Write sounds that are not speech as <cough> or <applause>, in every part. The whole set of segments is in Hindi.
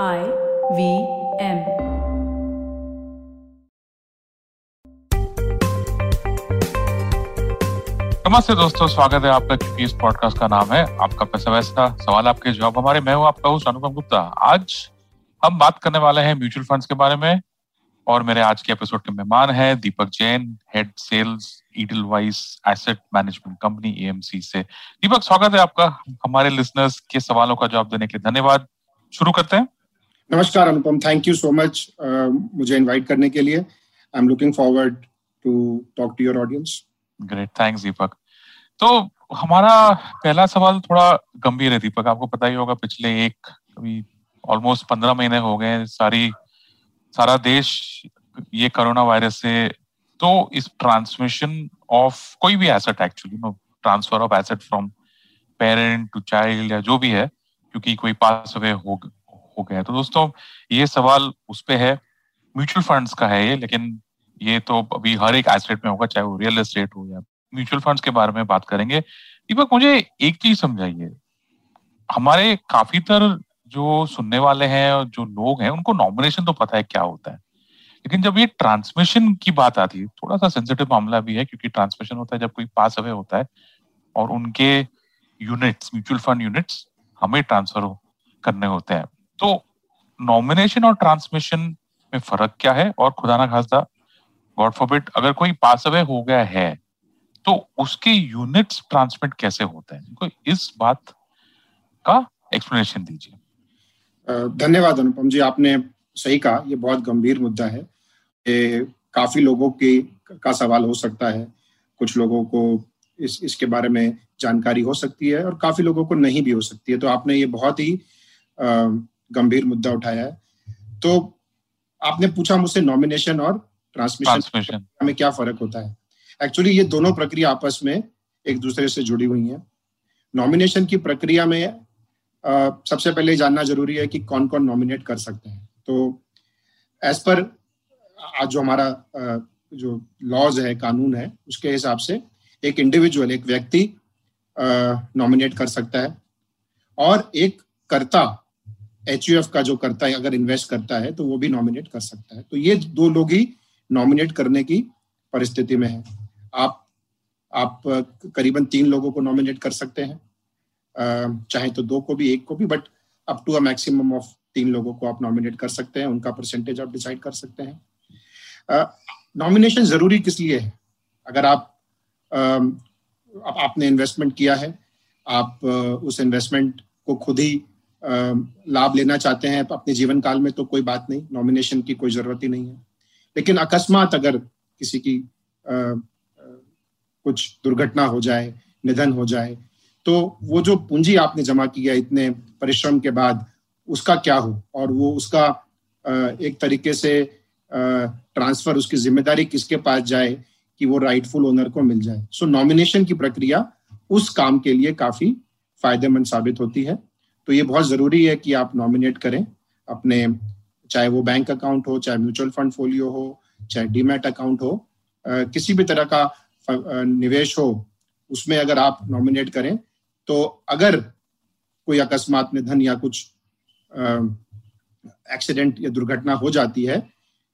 I V M. नमस्ते दोस्तों, स्वागत है आपका क्योंकि इस पॉडकास्ट का नाम है आपका पैसा वैसा सवाल आपके जवाब हमारे, मैं हूँ आपका होस्ट अनुपम गुप्ता। आज हम बात करने वाले हैं म्यूचुअल फंड्स के बारे में और मेरे आज के एपिसोड के मेहमान हैं Deepak Jain head sales Edelweiss asset management company AMC से। दीपक, स्वागत है आपका हमारे लिसनर्स के सवालों का जवाब देने के लिए। धन्यवाद। शुरू करते हैं। नमस्कार, Anupam. Thank you so much मुझे इनवाइट करने के लिए। I am looking forward to talk to your audience great thanks Deepak तो हमारा पहला सवाल थोड़ा गंभीर है दीपक आपको पता ही होगा, पिछले एक, अभी ऑलमोस्ट पंद्रह महीने हो गए सारी, सारा देश ये कोरोना वायरस से तो इस ट्रांसमिशन ऑफ़ कोई भी asset actually no transfer of asset from parent to child या जो भी है, क्योंकि कोई पास अवे हो हो गया तो दोस्तों, ये सवाल उस पे है। म्यूचुअल फंड्स का है ये, लेकिन ये तो अभी हर एक एसेट में होगा, चाहे वो रियल एस्टेट हो या म्यूचुअल फंड्स के बारे में बात करेंगे। दीपक, मुझे एक चीज़ समझाइए। हमारे काफ़ी तर जो सुनने वाले हैं और जो लोग हैं, उनको नॉमिनेशन तो पता है क्या होता है। लेकिन जब ये ट्रांसमिशन की बात आती है, थोड़ा सा सेंसिटिव मामला भी है, क्योंकि ट्रांसमिशन होता है जब कोई पास अवे होता है और उनके यूनिट्स म्यूचुअल फंड यूनिट्स हमें ट्रांसफ़र करने होते हैं। तो नॉमिनेशन और ट्रांसमिशन में फ़र्क क्या है? और खुदा ना खास्ता गॉड फॉरबिट अगर कोई पास अवे हो गया है तो उसके यूनिट्स ट्रांसमिट कैसे होते हैं? कोई इस बात का एक्सप्लेनेशन दीजिए। धन्यवाद अनुपम जी, आपने सही कहा, ये बहुत गंभीर मुद्दा है। ये काफ़ी लोगों की, का सवाल हो सकता है, कुछ लोगों को इस, इसके बारे में जानकारी हो सकती है, और काफ़ी लोगों को नहीं भी हो सकती है। तो आपने ये बहुत ही गंभीर मुद्दा उठाया है। तो आपने पूछा मुझसे नॉमिनेशन और ट्रांसमिशन में क्या फ़र्क होता है। एक्चुअली ये दोनों प्रक्रिया आपस में एक दूसरे से जुड़ी हुई हैं। नॉमिनेशन की प्रक्रिया में आ, सबसे पहले जानना ज़रूरी है कि कौन कौन नॉमिनेट कर सकते हैं। तो एज पर आज जो हमारा आ, जो लॉज है कानून है उसके हिसाब से एक इंडिविजुअल एक व्यक्ति नॉमिनेट कर सकता है। और एक कर्ता एच का जो करता है, अगर इन्वेस्ट करता है तो वो भी नॉमिनेट कर सकता है। तो ये दो लोग ही नॉमिनेट करने की परिस्थिति में है। आप आप, करीबन तीन लोगों को नॉमिनेट कर सकते हैं। चाहे तो दो को भी, एक को भी but up to a maximum of तीन लोगों को आप नॉमिनेट कर सकते हैं। उनका परसेंटेज आप डिसाइड कर सकते हैं। नॉमिनेशन ज़रूरी किस लिए है? अगर आप आप, आपने इन्वेस्टमेंट किया है, आप, उस इन्वेस्टमेंट को खुद ही लाभ लेना चाहते हैं अपने जीवन काल में तो कोई बात नहीं नॉमिनेशन की कोई ज़रूरत ही नहीं है। लेकिन अकस्मात अगर किसी की आ, कुछ दुर्घटना हो जाए निधन हो जाए तो वो जो पूंजी आपने जमा किया इतने परिश्रम के बाद उसका क्या हो? और वो उसका एक तरीके से ट्रांसफ़र उसकी ज़िम्मेदारी किसके पास जाए कि वो राइटफुल ओनर को मिल जाए? सो so, नॉमिनेशन की प्रक्रिया उस काम के लिए काफ़ी फ़ायदेमंद साबित होती है। तो ये बहुत ज़रूरी है कि आप नॉमिनेट करें अपने, चाहे वो बैंक अकाउंट हो, चाहे म्यूचुअल फंड फोलियो हो, चाहे डीमेट अकाउंट हो किसी भी तरह का निवेश हो, उसमें अगर आप नॉमिनेट करें तो अगर कोई अकस्मात में धन या कुछ एक्सीडेंट या दुर्घटना हो जाती है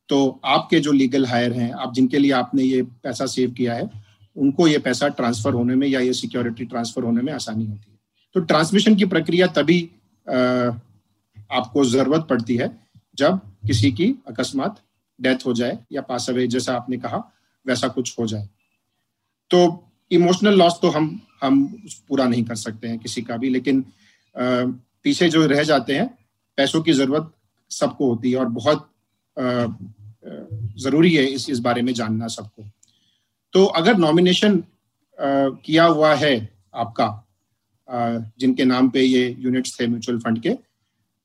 तो आपके जो लीगल हायर हैं, आप जिनके लिए आपने ये पैसा सेव किया है, उनको ये पैसा ट्रांसफ़र होने में या ये सिक्योरिटी ट्रांसफ़र होने में आसानी होती है। तो ट्रांसमिशन की प्रक्रिया तभी आपको ज़रूरत पड़ती है जब किसी की अकस्मात डेथ हो जाए या पास अवे, जैसा आपने कहा, वैसा कुछ हो जाए। तो इमोशनल लॉस तो हम हम पूरा नहीं कर सकते हैं किसी का भी, लेकिन पीछे जो रह जाते हैं, पैसों की ज़रूरत सबको होती है और बहुत ज़रूरी है इस इस बारे में जानना सबको। तो अगर नॉमिनेशन किया हुआ है आपका जिनके नाम पे ये यूनिट्स थे म्यूचुअल फंड के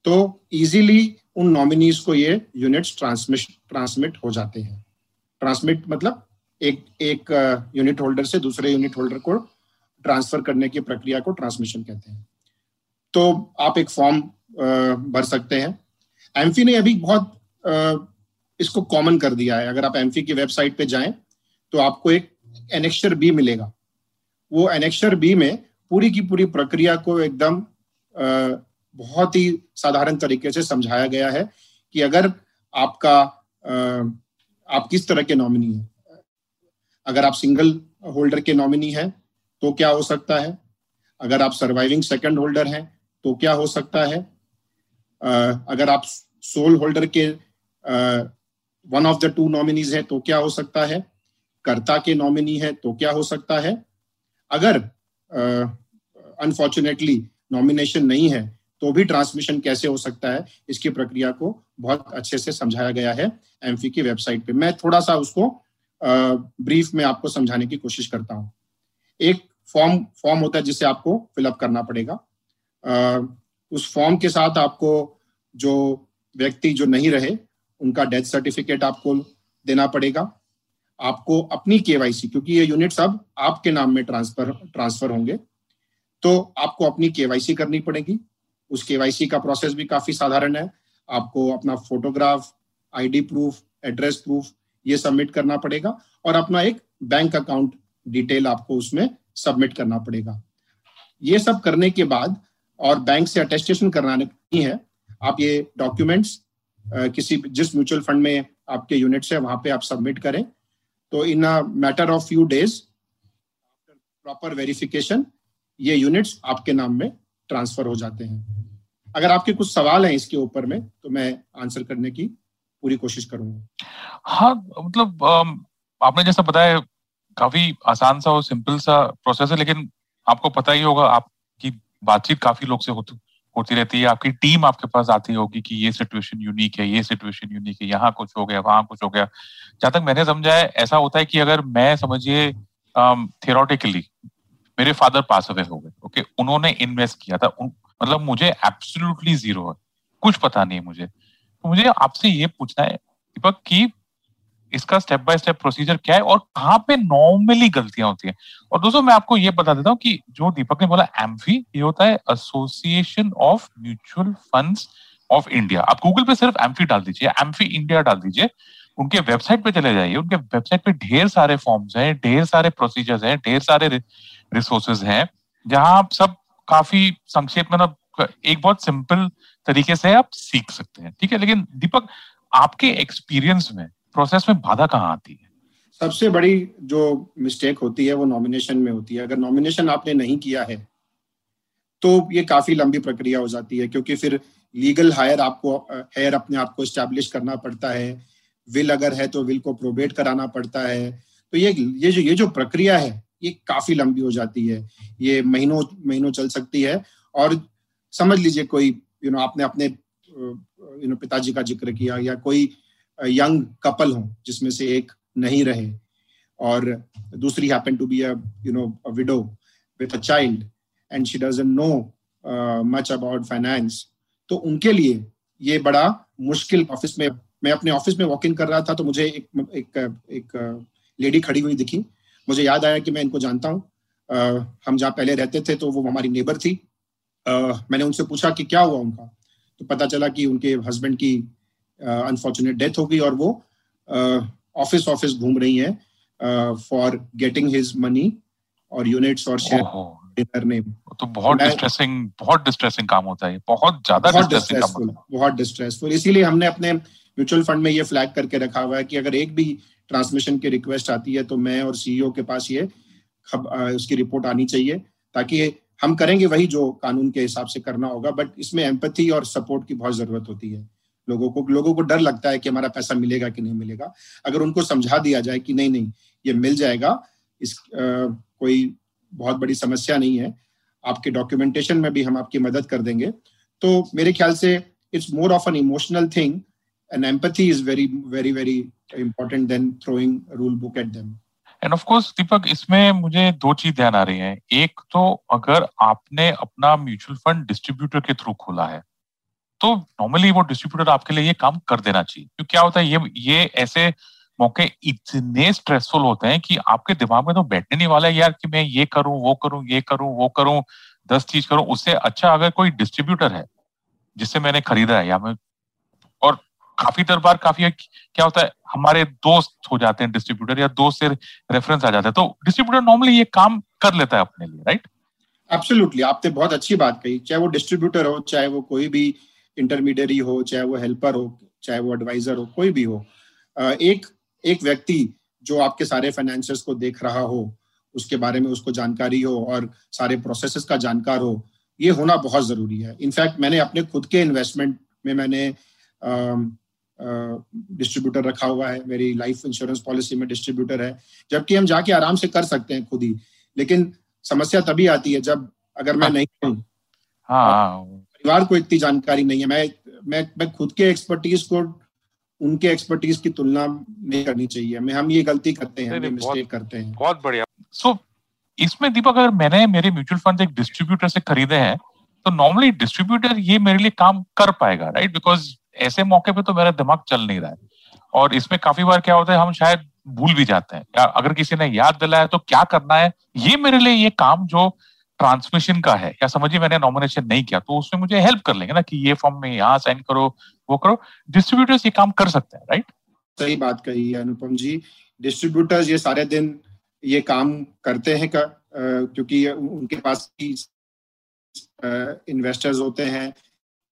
तो इजीली उन नॉमिनीज को ये यूनिट्स ट्रांसमिट ट्रांसमिट हो जाते हैं। ट्रांसमिट मतलब एक एक यूनिट होल्डर से दूसरे यूनिट होल्डर को ट्रांसफ़र करने की प्रक्रिया को ट्रांसमिशन कहते हैं। तो आप एक फॉर्म भर सकते हैं। एम्फी ने अभी बहुत इसको कॉमन कर दिया है। अगर आप एम्फी की वेबसाइट पे जाएँ तो आपको एक एनेक्शर बी मिलेगा। वो एनेक्शर बी में पूरी की पूरी प्रक्रिया को एकदम बहुत ही साधारण तरीके से समझाया गया है कि अगर आपका आप किस तरह के नॉमिनी है। अगर आप सिंगल होल्डर के नॉमिनी हैं तो क्या हो सकता है। अगर आप सर्वाइविंग सेकंड होल्डर हैं तो क्या हो सकता है। अगर आप सोल होल्डर के one of the two nominees है तो क्या हो सकता है। कर्ता के नॉमिनी है तो क्या हो सकता है। अगर अनफॉर्चुनेटली नॉमिनेशन नहीं है तो भी ट्रांसमिशन कैसे हो सकता है, इसकी प्रक्रिया को बहुत अच्छे से समझाया गया है एमफी की वेबसाइट पे। मैं थोड़ा सा उसको ब्रीफ में आपको समझाने की कोशिश करता हूँ। एक फॉर्म फॉर्म होता है जिसे आपको फिलअप करना पड़ेगा। उस फॉर्म के साथ आपको जो व्यक्ति जो नहीं रहे, उनका डेथ सर्टिफिकेट आपको देना पड़ेगा। आपको अपनी केवाईसी क्योंकि ये यूनिट्स अब आपके नाम में ट्रांसफ़र ट्रांसफ़र होंगे। तो आपको अपनी केवाईसी करनी पड़ेगी। उस केवाईसी का प्रोसेस भी काफ़ी साधारण है। आपको अपना photograph ID proof address proof ये सबमिट करना पड़ेगा और अपना एक बैंक अकाउंट डिटेल आपको उसमें सबमिट करना पड़ेगा। ये सब करने के बाद और बैंक से अटेस्टेशन कराने है, आप ये डॉक्यूमेंट्स किसी जिस म्यूचुअल फंड में आपके यूनिट्स है, वहाँ पे आप सबमिट करें। तो in a matter of few days proper verification ये यूनिट्स आपके नाम में ट्रांसफ़र हो जाते हैं। अगर आपके कुछ सवाल हैं इसके ऊपर में तो मैं आंसर करने की पूरी कोशिश करूँगा। हाँ मतलब आपने जैसा बताया, काफ़ी आसान सा और सिंपल सा प्रोसेस है, लेकिन आपको पता ही होगा, आपकी बातचीत काफ़ी लोग से होती होती रहती है। आपकी टीम आपके पास आती होगी कि ये सिचुएशन यूनिक है, ये सिचुएशन यूनिक है, यहाँ कुछ हो गया, वहाँ कुछ हो गया। जहाँ तक मैंने समझा है, ऐसा होता है कि अगर मैं समझिए थियोरटिकली मेरे फादर पास अवे हो गए ओके? उन्होंने इन्वेस्ट किया था। उन, मतलब मुझे एब्सोल्युटली ज़ीरो है। कुछ पता नहीं है मुझे। तो मुझे आपसे ये पूछना है दीपक कि इसका स्टेप बाय स्टेप प्रोसीजर क्या है और कहाँ पे नॉर्मली गलतियाँ होती हैं? और दोस्तों मैं आपको ये बता देता हूँ कि जो दीपक ने बोला एम्फी ये होता है association of mutual funds of India आप गूगल पे सिर्फ़ एम्फी डाल दीजिए एम्फी इंडिया डाल दीजिए। उनके वेबसाइट पे चले जाइए। उनके वेबसाइट पे ढेर सारे फॉर्म्स हैं ढेर सारे प्रोसीजर्स हैं ढेर सारे रिसोर्सेज हैं, जहाँ आप सब काफ़ी संक्षेप में ना एक बहुत सिंपल तरीके से आप सीख सकते हैं, ठीक है? लेकिन दीपक, आपके एक्सपीरियंस में प्रोसेस में बाधा कहाँ आती है? सबसे बड़ी जो मिस्टेक होती है, वो नॉमिनेशन में होती है। अगर नॉमिनेशन आपने नहीं किया है तो ये काफ़ी लंबी प्रक्रिया हो जाती है, क्योंकि फिर लीगल हायर आपको हायर अपने आप को स्टैब्लिश करना पड़ता है। विल अगर है तो विल को प्रोबेट कराना पड़ता है। तो ये ये जो ये जो प्रक्रिया है ये काफ़ी लंबी हो जाती है। ये महीनों महीनों चल सकती है और समझ लीजिए कोई यू नो आपने अपने यू नो पिताजी का ज़िक्र किया या कोई यंग कपल हो जिसमें से एक नहीं रहे और दूसरी happen to be a you know widow with a child and she doesn't know much about finance तो उनके लिए ये बड़ा मुश्किल ऑफ़िस में, मैं अपने ऑफ़िस में वॉक इन कर रहा था तो मुझे एक एक एक लेडी खड़ी हुई दिखी। मुझे याद आया कि मैं इनको जानता हूँ। हम जहाँ पहले रहते थे तो वो हमारी नेबर थी। uh, मैंने उनसे पूछा कि क्या हुआ उनका? तो पता चला कि उनके हस्बैंड की अनफॉर्चुनेट डेथ हो गई और वो ऑफ़िस ऑफ़िस घूम रही हैं फॉर गेटिंग हिज मनी और यूनिट्स और शेयर नेम तो बहुत डिस्ट्रेसिंग बहुत डिस्ट्रेसिंग काम होता है। बहुत ज़्यादा डिस्ट्रेसिंग काम होता है। बहुत डिस्ट्रेसफुल इसीलिए हमने अपने म्यूचुअल फंड में ये फ्लैग करके रखा हुआ है कि अगर एक भी ट्रांसमिशन की रिक्वेस्ट आती है तो मैं और सीईओ के पास ये खब, आ, उसकी रिपोर्ट आनी चाहिए ताकि हम करेंगे वही जो कानून के हिसाब से करना होगा बट इसमें एम्पथी और सपोर्ट की बहुत ज़रूरत होती है। लोगों को लोगों को डर लगता है कि हमारा पैसा मिलेगा कि नहीं मिलेगा। अगर उनको समझा दिया जाए कि नहीं नहीं ये मिल जाएगा इस आ, कोई बहुत बड़ी समस्या नहीं है। आपके डॉक्यूमेंटेशन में भी हम आपकी मदद कर देंगे। तो मेरे ख्याल से it's more of an emotional thing and empathy is very very very important then throwing rule book at them and of course Deepak इसमें मुझे दो चीज़ ध्यान आ रही है। एक तो अगर आपने अपना म्यूचुअल फंड डिस्ट्रीब्यूटर के थ्रू खोला है तो नॉर्मली वो डिस्ट्रीब्यूटर आपके लिए ये काम कर देना चाहिए। क्योंकि क्या होता है, ये ये ऐसे मौके इतने स्ट्रेसफुल होते हैं कि आपके दिमाग में तो बैठने नहीं वाला है यार कि मैं ये करूँ, वो करूँ, ये करूँ, वो करूँ, दस चीज़ करूँ। उससे अच्छा अगर कोई डिस्ट्रीब्यूटर है, जिससे मैंने खरीदा है, या मैं काफ़ी दर बार काफ़ी क्या होता है, हमारे दोस्त हो जाते हैं डिस्ट्रीब्यूटर या दोस्त से रेफरेंस आ जाता है तो डिस्ट्रीब्यूटर नॉर्मली ये काम कर लेता है अपने लिए राइट एब्सोल्युटली आपने बहुत अच्छी बात कही, चाहे वो डिस्ट्रीब्यूटर हो, चाहे वो कोई भी इंटरमीडियरी हो, चाहे वो हेल्पर हो, चाहे वो एडवाइजर हो, कोई भी हो एक एक व्यक्ति जो आपके सारे फाइनेंशियल्स को देख रहा हो, उसके बारे में उसको जानकारी हो और सारे प्रोसेसेस का जानकार हो, ये होना बहुत ज़रूरी है। इनफैक्ट मैंने अपने खुद के इन्वेस्टमेंट में मैंने डिस्ट्रीब्यूटर रखा हुआ है मेरी लाइफ इंश्योरेंस पॉलिसी में डिस्ट्रीब्यूटर है जबकि हम जाके आराम से कर सकते हैं खुद ही। लेकिन समस्या तभी आती है जब अगर मैं नहीं हूँ। हाँ परिवार को इतनी जानकारी नहीं है। मैं मैं मैं खुद के एक्सपर्टीज को उनके एक्सपर्टीज की तुलना नहीं करनी चाहिए। मैं हम ये गलती करते हैं मिस्टेक करते हैं। बहुत बढ़िया। सो so, इसमें दीपक अगर मैंने मेरे म्यूचुअल फंड एक डिस्ट्रीब्यूटर से खरीदे हैं तो नॉर्मली डिस्ट्रीब्यूटर ये मेरे लिए काम कर पाएगा राइट बिकॉज़ ऐसे मौके पे तो मेरा दिमाग चल नहीं रहा है। और इसमें काफ़ी बार क्या होता है हम शायद भूल भी जाते हैं। या अगर किसी ने याद दिलाया तो क्या करना है? ये मेरे लिए ये काम जो ट्रांसमिशन का है या समझिए मैंने नॉमिनेशन नहीं किया तो उसमें मुझे हेल्प कर लेंगे ना कि ये फॉर्म में यहाँ साइन करो वो करो। डिस्ट्रीब्यूटर्स ये काम कर सकते हैं राइट सही बात कही है अनुपम जी। डिस्ट्रीब्यूटर्स ये सारे दिन ये काम करते हैं का, क्योंकि उनके पास इन्वेस्टर्स होते हैं,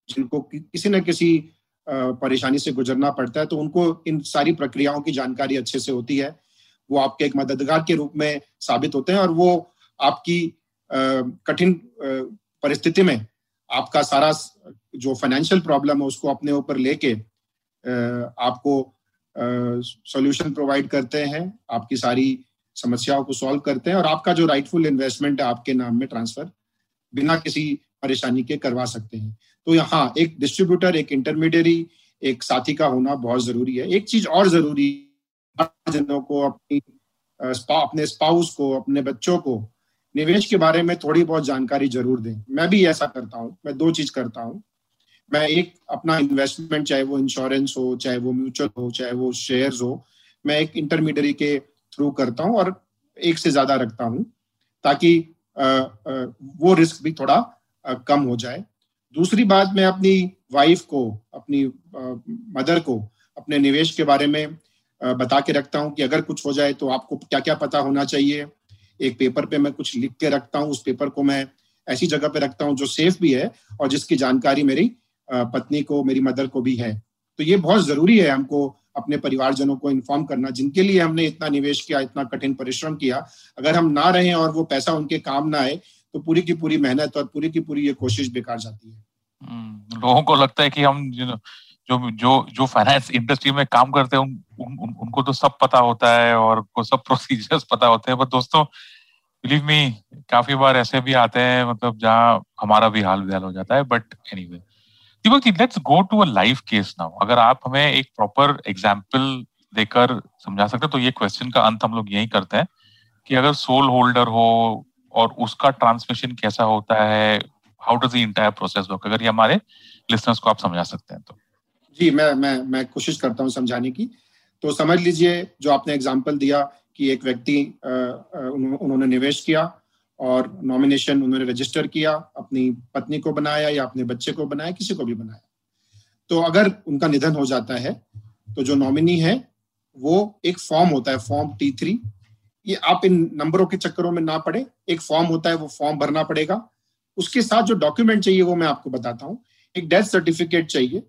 जिनको किसी न किसी परेशानी से गुजरना पड़ता है तो उनको इन सारी प्रक्रियाओं की जानकारी अच्छे से होती है। वो आपके एक मददगार के रूप में साबित होते हैं और वो आपकी कठिन परिस्थिति में आपका सारा जो फाइनेंशियल प्रॉब्लम है, उसको अपने ऊपर लेके आपको सॉल्यूशन प्रोवाइड करते हैं, आपकी सारी समस्याओं को सॉल्व करते हैं और आपका जो राइटफुल इन्वेस्टमेंट है, आपके नाम में ट्रांसफ़र बिना किसी परेशानी के करवा सकते हैं। तो यहाँ एक डिस्ट्रीब्यूटर एक इंटरमीडियरी एक साथी का होना बहुत ज़रूरी है। एक चीज़ और ज़रूरी जनों को, अपनी अपने स्पाउस को, अपने बच्चों को निवेश के बारे में थोड़ी बहुत जानकारी ज़रूर दें। मैं भी ऐसा करता हूँ, मैं दो चीज़ करता हूँ। मैं एक अपना इन्वेस्टमेंट चाहे वो इंश्योरेंस हो, चाहे वो म्यूचुअल हो, चाहे वो शेयर्स हो, मैं एक इंटरमीडियरी के थ्रू करता हूँ और एक से ज़्यादा रखता हूँ, ताकि वो रिस्क भी थोड़ा कम हो जाए। दूसरी बात मैं अपनी वाइफ को, अपनी मदर को, अपने निवेश के बारे में बता के रखता हूँ कि अगर कुछ हो जाए तो आपको क्या क्या पता होना चाहिए। एक पेपर पे मैं कुछ लिख के रखता हूँ, उस पेपर को मैं ऐसी जगह पे रखता हूँ जो सेफ़ भी है और जिसकी जानकारी मेरी पत्नी को, मेरी मदर को भी है। तो ये बहुत ज़रूरी है हमको अपने परिवारजनों को इन्फॉर्म करना जिनके लिए हमने इतना निवेश किया इतना कठिन परिश्रम किया अगर हम ना रहे और वो पैसा उनके काम ना आए तो पूरी की पूरी मेहनत और पूरी की पूरी ये कोशिश बेकार जाती है। हम्म, लोगों को लगता है कि हम जो जो जो फाइनेंस इंडस्ट्री में काम करते हैं उन, उन, उन, उनको तो सब पता होता है और उनको सब <laughs> प्रोसीजर्स पता होते हैं। पर दोस्तों बिलीव मी काफ़ी बार ऐसे भी आते हैं मतलब जहाँ हमारा भी हाल बेहाल हो जाता है but anyway Deepak ji let's go to a live case now अगर आप हमें एक प्रॉपर एग्ज़ाम्पल देकर समझा सकते तो ये क्वेश्चन का अंत हम लोग यही करते हैं कि अगर सोल होल्डर हो और उसका ट्रांसमिशन कैसा होता है how does entire process work अगर ये हमारे लिसनर्स को आप समझा सकते हैं तो जी मैं मैं मैं कोशिश करता हूँ समझाने की तो समझ लीजिए जो आपने एग्ज़ाम्पल दिया कि एक व्यक्ति उन्होंने निवेश किया और नॉमिनेशन उन्होंने रजिस्टर किया अपनी पत्नी को बनाया या अपने बच्चे को बनाया किसी को भी बनाया। तो अगर उनका निधन हो जाता है तो जो नॉमिनी है वो एक फॉर्म होता है फॉर्म टी थ्री ये आप इन नंबरों के चक्करों में ना पड़े एक फॉर्म होता है वो फॉर्म भरना पड़ेगा। उसके साथ जो डॉक्यूमेंट चाहिए वो मैं आपको बताता हूँ। एक डेथ सर्टिफिकेट चाहिए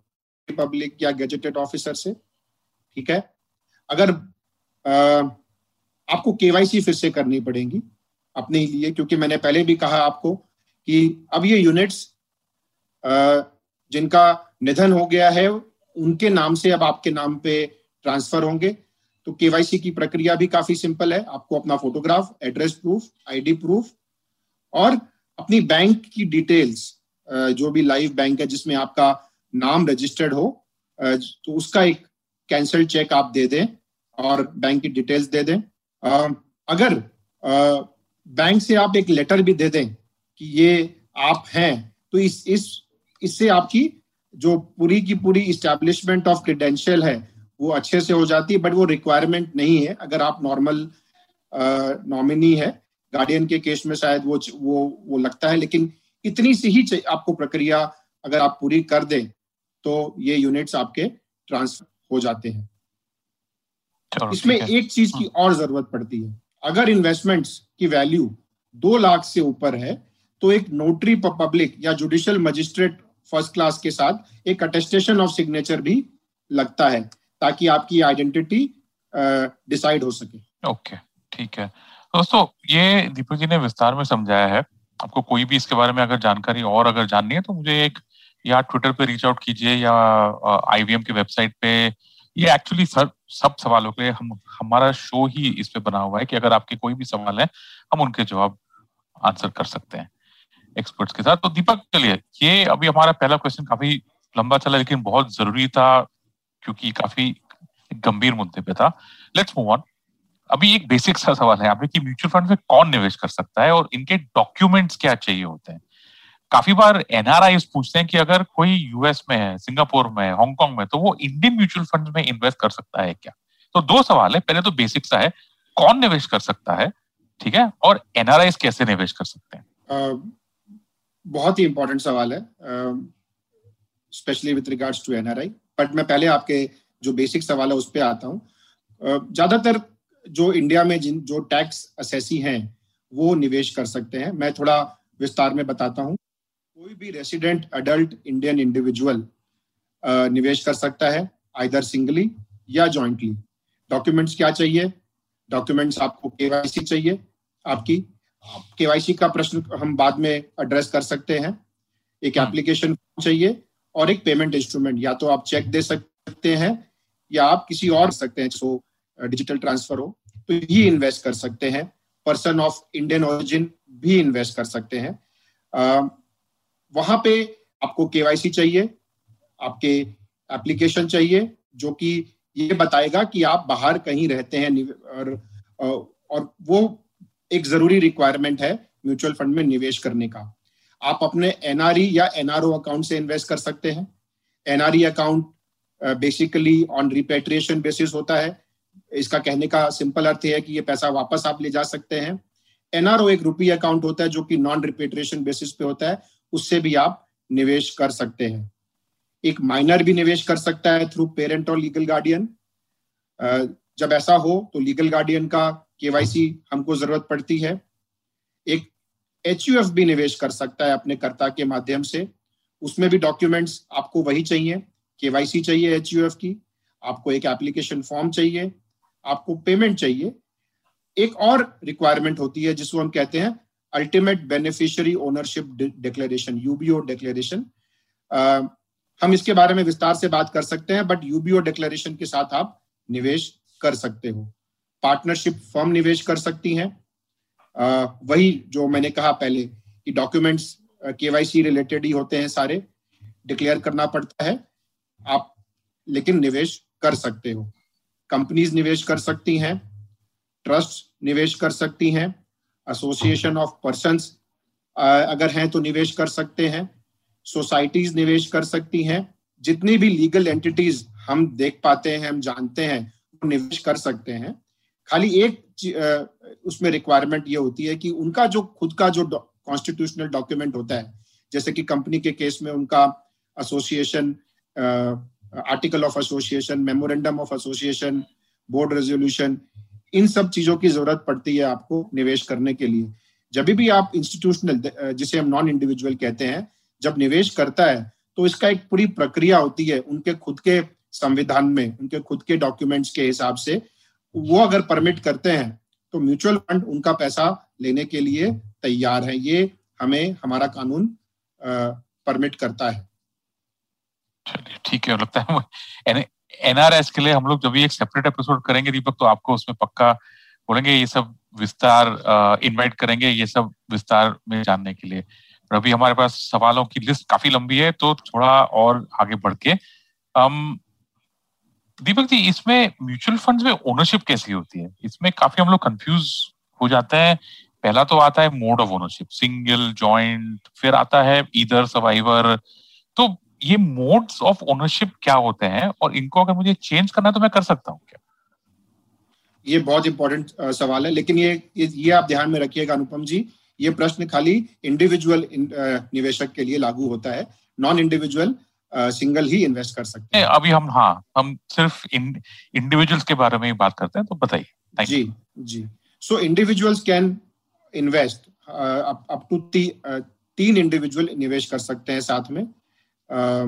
पब्लिक या गेजेटेड ऑफिसर से ठीक है? अगर आ, आपको केवाईसी फिर से करनी पड़ेगी अपने लिए, क्योंकि मैंने पहले भी कहा आपको कि अब ये यूनिट्स जिनका निधन हो गया है, उनके नाम से अब आपके नाम पे ट्रांसफ़र होंगे। तो केवाईसी की प्रक्रिया भी काफ़ी सिंपल है। आपको अपना photograph address proof ID proof और अपनी बैंक की डिटेल्स जो भी लाइव बैंक है, जिसमें आपका नाम रजिस्टर्ड हो तो उसका एक कैंसल चेक आप दे दें और बैंक की डिटेल्स दे दें। अगर बैंक से आप एक लेटर भी दे दें कि ये आप हैं तो इस इस इससे आपकी जो पूरी की पूरी इस्टेब्लिशमेंट ऑफ़ क्रीडेंशियल है वो अच्छे से हो जाती है बट वो रिक्वायरमेंट नहीं है। अगर आप नॉर्मल नॉमिनी है गार्डियन के केस में शायद वो वो वो लगता है लेकिन इतनी सी ही आपको प्रक्रिया अगर आप पूरी कर दें तो ये यूनिट्स आपके ट्रांसफ़र हो जाते हैं। इसमें एक चीज़ की हाँ। और ज़रूरत पड़ती है। अगर इन्वेस्टमेंट्स की वैल्यू दो लाख से ऊपर है तो एक नोटरी पब्लिक या जुडिशियल मजिस्ट्रेट फ़र्स्ट क्लास के साथ एक अटेस्टेशन ऑफ़ सिग्नेचर भी लगता है, ताकि आपकी आइडेंटिटी डिसाइड हो सके। ओके ठीक है। दोस्तों, ये दीपक जी ने विस्तार में समझाया है। आपको कोई भी इसके बारे में अगर जानकारी और अगर जाननी है तो मुझे एक या ट्विटर पे रीच आउट कीजिए या आईवीएम की वेबसाइट पे। ये एक्चुअली सर सब सवालों के लिए हम, हमारा शो ही इस पे बना हुआ है कि अगर आपके कोई भी सवाल है, हम उनके जवाब आंसर कर सकते हैं एक्सपर्ट्स के साथ। तो दीपक, चलिए, ये अभी हमारा पहला क्वेश्चन काफ़ी लंबा चला, लेकिन बहुत ज़रूरी था, क्योंकि काफ़ी गंभीर मुद्दे पे था। लेट्स मूव ऑन अभी एक बेसिक सा सवाल है आपने कि म्यूचुअल फंड में कौन निवेश कर सकता है और इनके डॉक्यूमेंट्स क्या चाहिए होते हैं? काफ़ी बार एनआरआई पूछते हैं कि अगर कोई यूएस में है सिंगापुर में हांगकांग में तो वो इंडियन म्यूचुअल फंड में इन्वेस्ट कर सकता है क्या? तो दो सवाल है। पहले तो बेसिक सा है कौन निवेश कर सकता है? ठीक है? और एनआरआई कैसे निवेश कर सकते हैं? uh, बहुत ही इंपॉर्टेंट सवाल है। Specially with regards to NRI but मैं पहले आपके जो बेसिक सवाल है उस पर आता हूँ। uh, ज़्यादातर जो इंडिया में जिन जो टैक्स असेसी हैं वो निवेश कर सकते हैं। मैं थोड़ा विस्तार में बताता हूँ। कोई भी रेसिडेंट अडल्ट इंडियन इंडिविजुअल निवेश कर सकता है आइदर सिंगली या जॉइंटली डॉक्यूमेंट्स क्या चाहिए? डॉक्यूमेंट्स आपको केवाईसी चाहिए। आपकी केवाईसी का प्रश्न हम बाद में एड्रेस कर सकते हैं। एक एप्लीकेशन हम्म। चाहिए और एक पेमेंट इंस्ट्रूमेंट या तो आप चेक दे सकते हैं या आप किसी और सकते हैं सो डिजिटल ट्रांसफ़र हो। तो ही इन्वेस्ट कर सकते हैं। पर्सन ऑफ़ इंडियन ओरिजिन भी इन्वेस्ट कर सकते हैं। वहाँ पे आपको केवाईसी चाहिए, आपके एप्लीकेशन चाहिए, जो कि ये बताएगा कि आप बाहर कहीं रहते हैं और और वो एक ज़रूरी रिक्वायरमेंट है म्यूचुअल फंड में निवेश करने का। आप अपने एनआरई या एनआरओ अकाउंट से इन्वेस्ट कर सकते हैं। NRE account basically on repatriation basis होता है। इसका कहने का सिंपल अर्थ है कि ये पैसा वापस आप ले जा सकते हैं। एनआरओ एक रुपी अकाउंट होता है जो कि नॉन रिपेट्रिएशन बेसिस पे होता है। उससे भी आप निवेश कर सकते हैं। एक माइनर भी निवेश कर सकता है थ्रू पेरेंट और लीगल गार्डियन जब ऐसा हो तो लीगल गार्डियन का केवाईसी हमको ज़रूरत पड़ती है। एक एच भी निवेश कर सकता है अपने कर्ता के माध्यम से। उसमें भी डॉक्यूमेंट्स आपको वही चाहिए केवाईसी चाहिए एचयूएफ की, आपको एक एप्लीकेशन फॉर्म चाहिए, आपको पेमेंट चाहिए। एक और रिक्वायरमेंट होती है जिसको हम कहते हैं ultimate beneficiary ownership declaration UBO declaration हम इसके बारे में विस्तार से बात कर सकते हैं बट यूबीओ डिक्लेरेशन के साथ आप निवेश कर सकते हो। पार्टनरशिप फर्म निवेश कर सकती हैं। Uh, वही जो मैंने कहा पहले कि डॉक्यूमेंट्स केवाईसी रिलेटेड ही होते हैं सारे डिक्लेयर करना पड़ता है। आप लेकिन निवेश कर सकते हो। कंपनीज़ निवेश कर सकती हैं ट्रस्ट निवेश कर सकती हैं। एसोसिएशन ऑफ़ पर्सन अगर हैं तो निवेश कर सकते हैं सोसाइटीज निवेश कर सकती हैं, जितनी भी लीगल एंटिटीज हम देख पाते हैं, हम जानते हैं, वो निवेश कर सकते हैं। खाली एक उसमें रिक्वायरमेंट ये होती है कि उनका जो, खुद का जो कॉन्स्टिट्यूशनल डॉक्यूमेंट होता है, जैसे कि कंपनी के केस में उनका association article of association memorandum of association board resolution इन सब चीज़ों की ज़रूरत पड़ती है आपको निवेश करने के लिए। जब भी आप इंस्टीट्यूशनल जिसे हम नॉन इंडिविजुअल कहते हैं, जब निवेश करता है तो इसका एक पूरी प्रक्रिया होती है उनके खुद के संविधान में, उनके खुद के डॉक्यूमेंट्स के हिसाब से। वो अगर परमिट करते हैं तो म्यूचुअल फंड उनका पैसा लेने के लिए तैयार है। ये हमें, हमारा कानून परमिट करता है। ठीक है, लगता है एनआरएस के लिए हम लोग जब भी एक सेपरेट एपिसोड करेंगे दीपक तो आपको उसमें पक्का बोलेंगे ये सब विस्तार इनवाइट करेंगे ये सब विस्तार में जानने के लिए। पर अभी हमारे पास सवालों की लिस्ट काफ़ी लंबी है तो थोड़ा और आगे बढ़ के um, दीपक जी इसमें म्यूचुअल फंड्स में ओनरशिप कैसी होती है? इसमें काफ़ी हम लोग कंफ्यूज हो जाते हैं। पहला तो आता है mode of ownership single joint फिर आता है इधर सर्वाइवर तो ये मोड्स ऑफ़ ओनरशिप क्या होते हैं? और इनको अगर मुझे चेंज करना है तो मैं कर सकता हूँ क्या? ये बहुत इंपॉर्टेंट सवाल है लेकिन ये ये आप ध्यान में रखिएगा अनुपम जी। ये प्रश्न खाली इंडिविजुअल निवेशक के लिए लागू होता है। नॉन इंडिविजुअल सिंगल ही इन्वेस्ट कर सकते हैं। अभी हम हाँ हम सिर्फ़ इंडिविजुअल्स के बारे में ही बात करते हैं तो बताइए। जी जी। So individuals can invest up to तीन इंडिविजुअल निवेश कर सकते हैं साथ में। आ,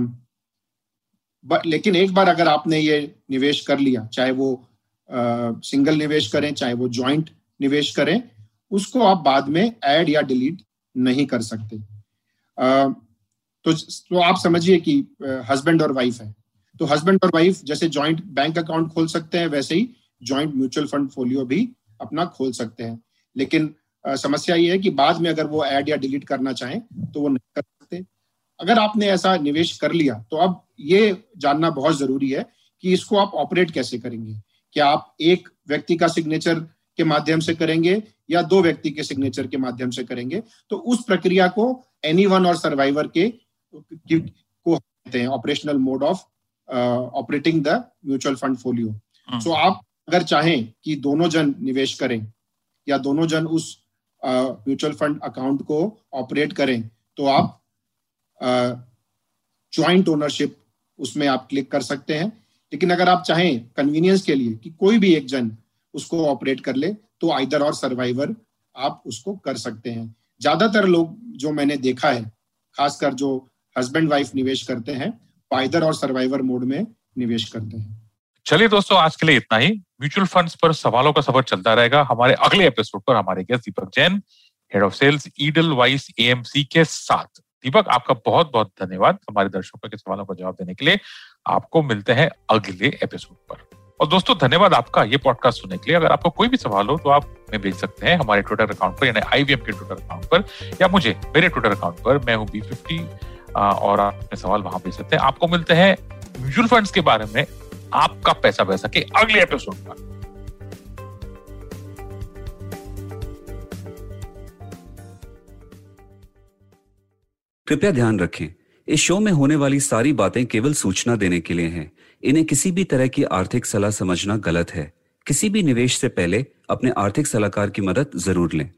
लेकिन एक बार अगर आपने ये निवेश कर लिया चाहे वो सिंगल निवेश करें चाहे वो ज्वाइंट निवेश करें उसको आप बाद में ऐड या डिलीट नहीं कर सकते। आ, तो तो आप समझिए कि हस्बैंड और वाइफ है। तो हस्बैंड और वाइफ जैसे ज्वाइंट बैंक अकाउंट खोल सकते हैं वैसे ही ज्वाइंट म्यूचुअल फंड फोलियो भी अपना खोल सकते हैं। लेकिन आ, समस्या ये है कि बाद में अगर वो ऐड या डिलीट करना चाहें तो वो नहीं कर अगर आपने ऐसा निवेश कर लिया तो अब ये जानना बहुत ज़रूरी है कि इसको आप ऑपरेट कैसे करेंगे। क्या आप एक व्यक्ति का सिग्नेचर के माध्यम से करेंगे या दो व्यक्ति के सिग्नेचर के माध्यम से करेंगे? तो उस प्रक्रिया को एनी वन और सर्वाइवर के को कहते हैं operational mode of operating the mutual fund folio so आप अगर चाहें कि दोनों जन निवेश करें या दोनों जन उस म्यूचुअल फंड अकाउंट को ऑपरेट करें तो आप ज्वाइंट ओनरशिप उसमें आप क्लिक कर सकते हैं। लेकिन अगर आप चाहें कन्वीनियंस के लिए कि कोई भी एक जन उसको ऑपरेट कर ले तो आइदर और सर्वाइवर आप उसको कर सकते हैं। ज़्यादातर लोग जो मैंने देखा है, खासकर जो हस्बैंड वाइफ निवेश करते हैं पाइदर और सर्वाइवर मोड में निवेश करते हैं। चलिए दोस्तों, आज के लिए इतना ही। म्यूचुअल फंड्स पर सवालों का सफ़र चलता रहेगा। हमारे अगले एपिसोड पर हमारे guest Deepak Jain head of sales Edelweiss AMC के साथ। दीपक, आपका बहुत बहुत धन्यवाद हमारे दर्शकों के सवालों का जवाब देने के लिए। आपको मिलते हैं अगले एपिसोड पर। और दोस्तों, धन्यवाद आपका ये पॉडकास्ट सुनने के लिए। अगर आपको कोई भी सवाल हो तो आप हमें भेज सकते हैं हमारे ट्विटर अकाउंट पर, यानी आईवीएम के ट्विटर अकाउंट पर, या मुझे मेरे ट्विटर अकाउंट पर। मैं हूँ बी फिफ्टी और आप अपने सवाल वहाँ भेज सकते हैं। आपको मिलते हैं म्यूचुअल फंड्स के बारे में आपका पैसा पैसा के अगले एपिसोड पर। कृपया ध्यान रखें। इस शो में होने वाली सारी बातें केवल सूचना देने के लिए हैं। इन्हें किसी भी तरह की आर्थिक सलाह समझना गलत है। किसी भी निवेश से पहले अपने आर्थिक सलाहकार की मदद ज़रूर लें।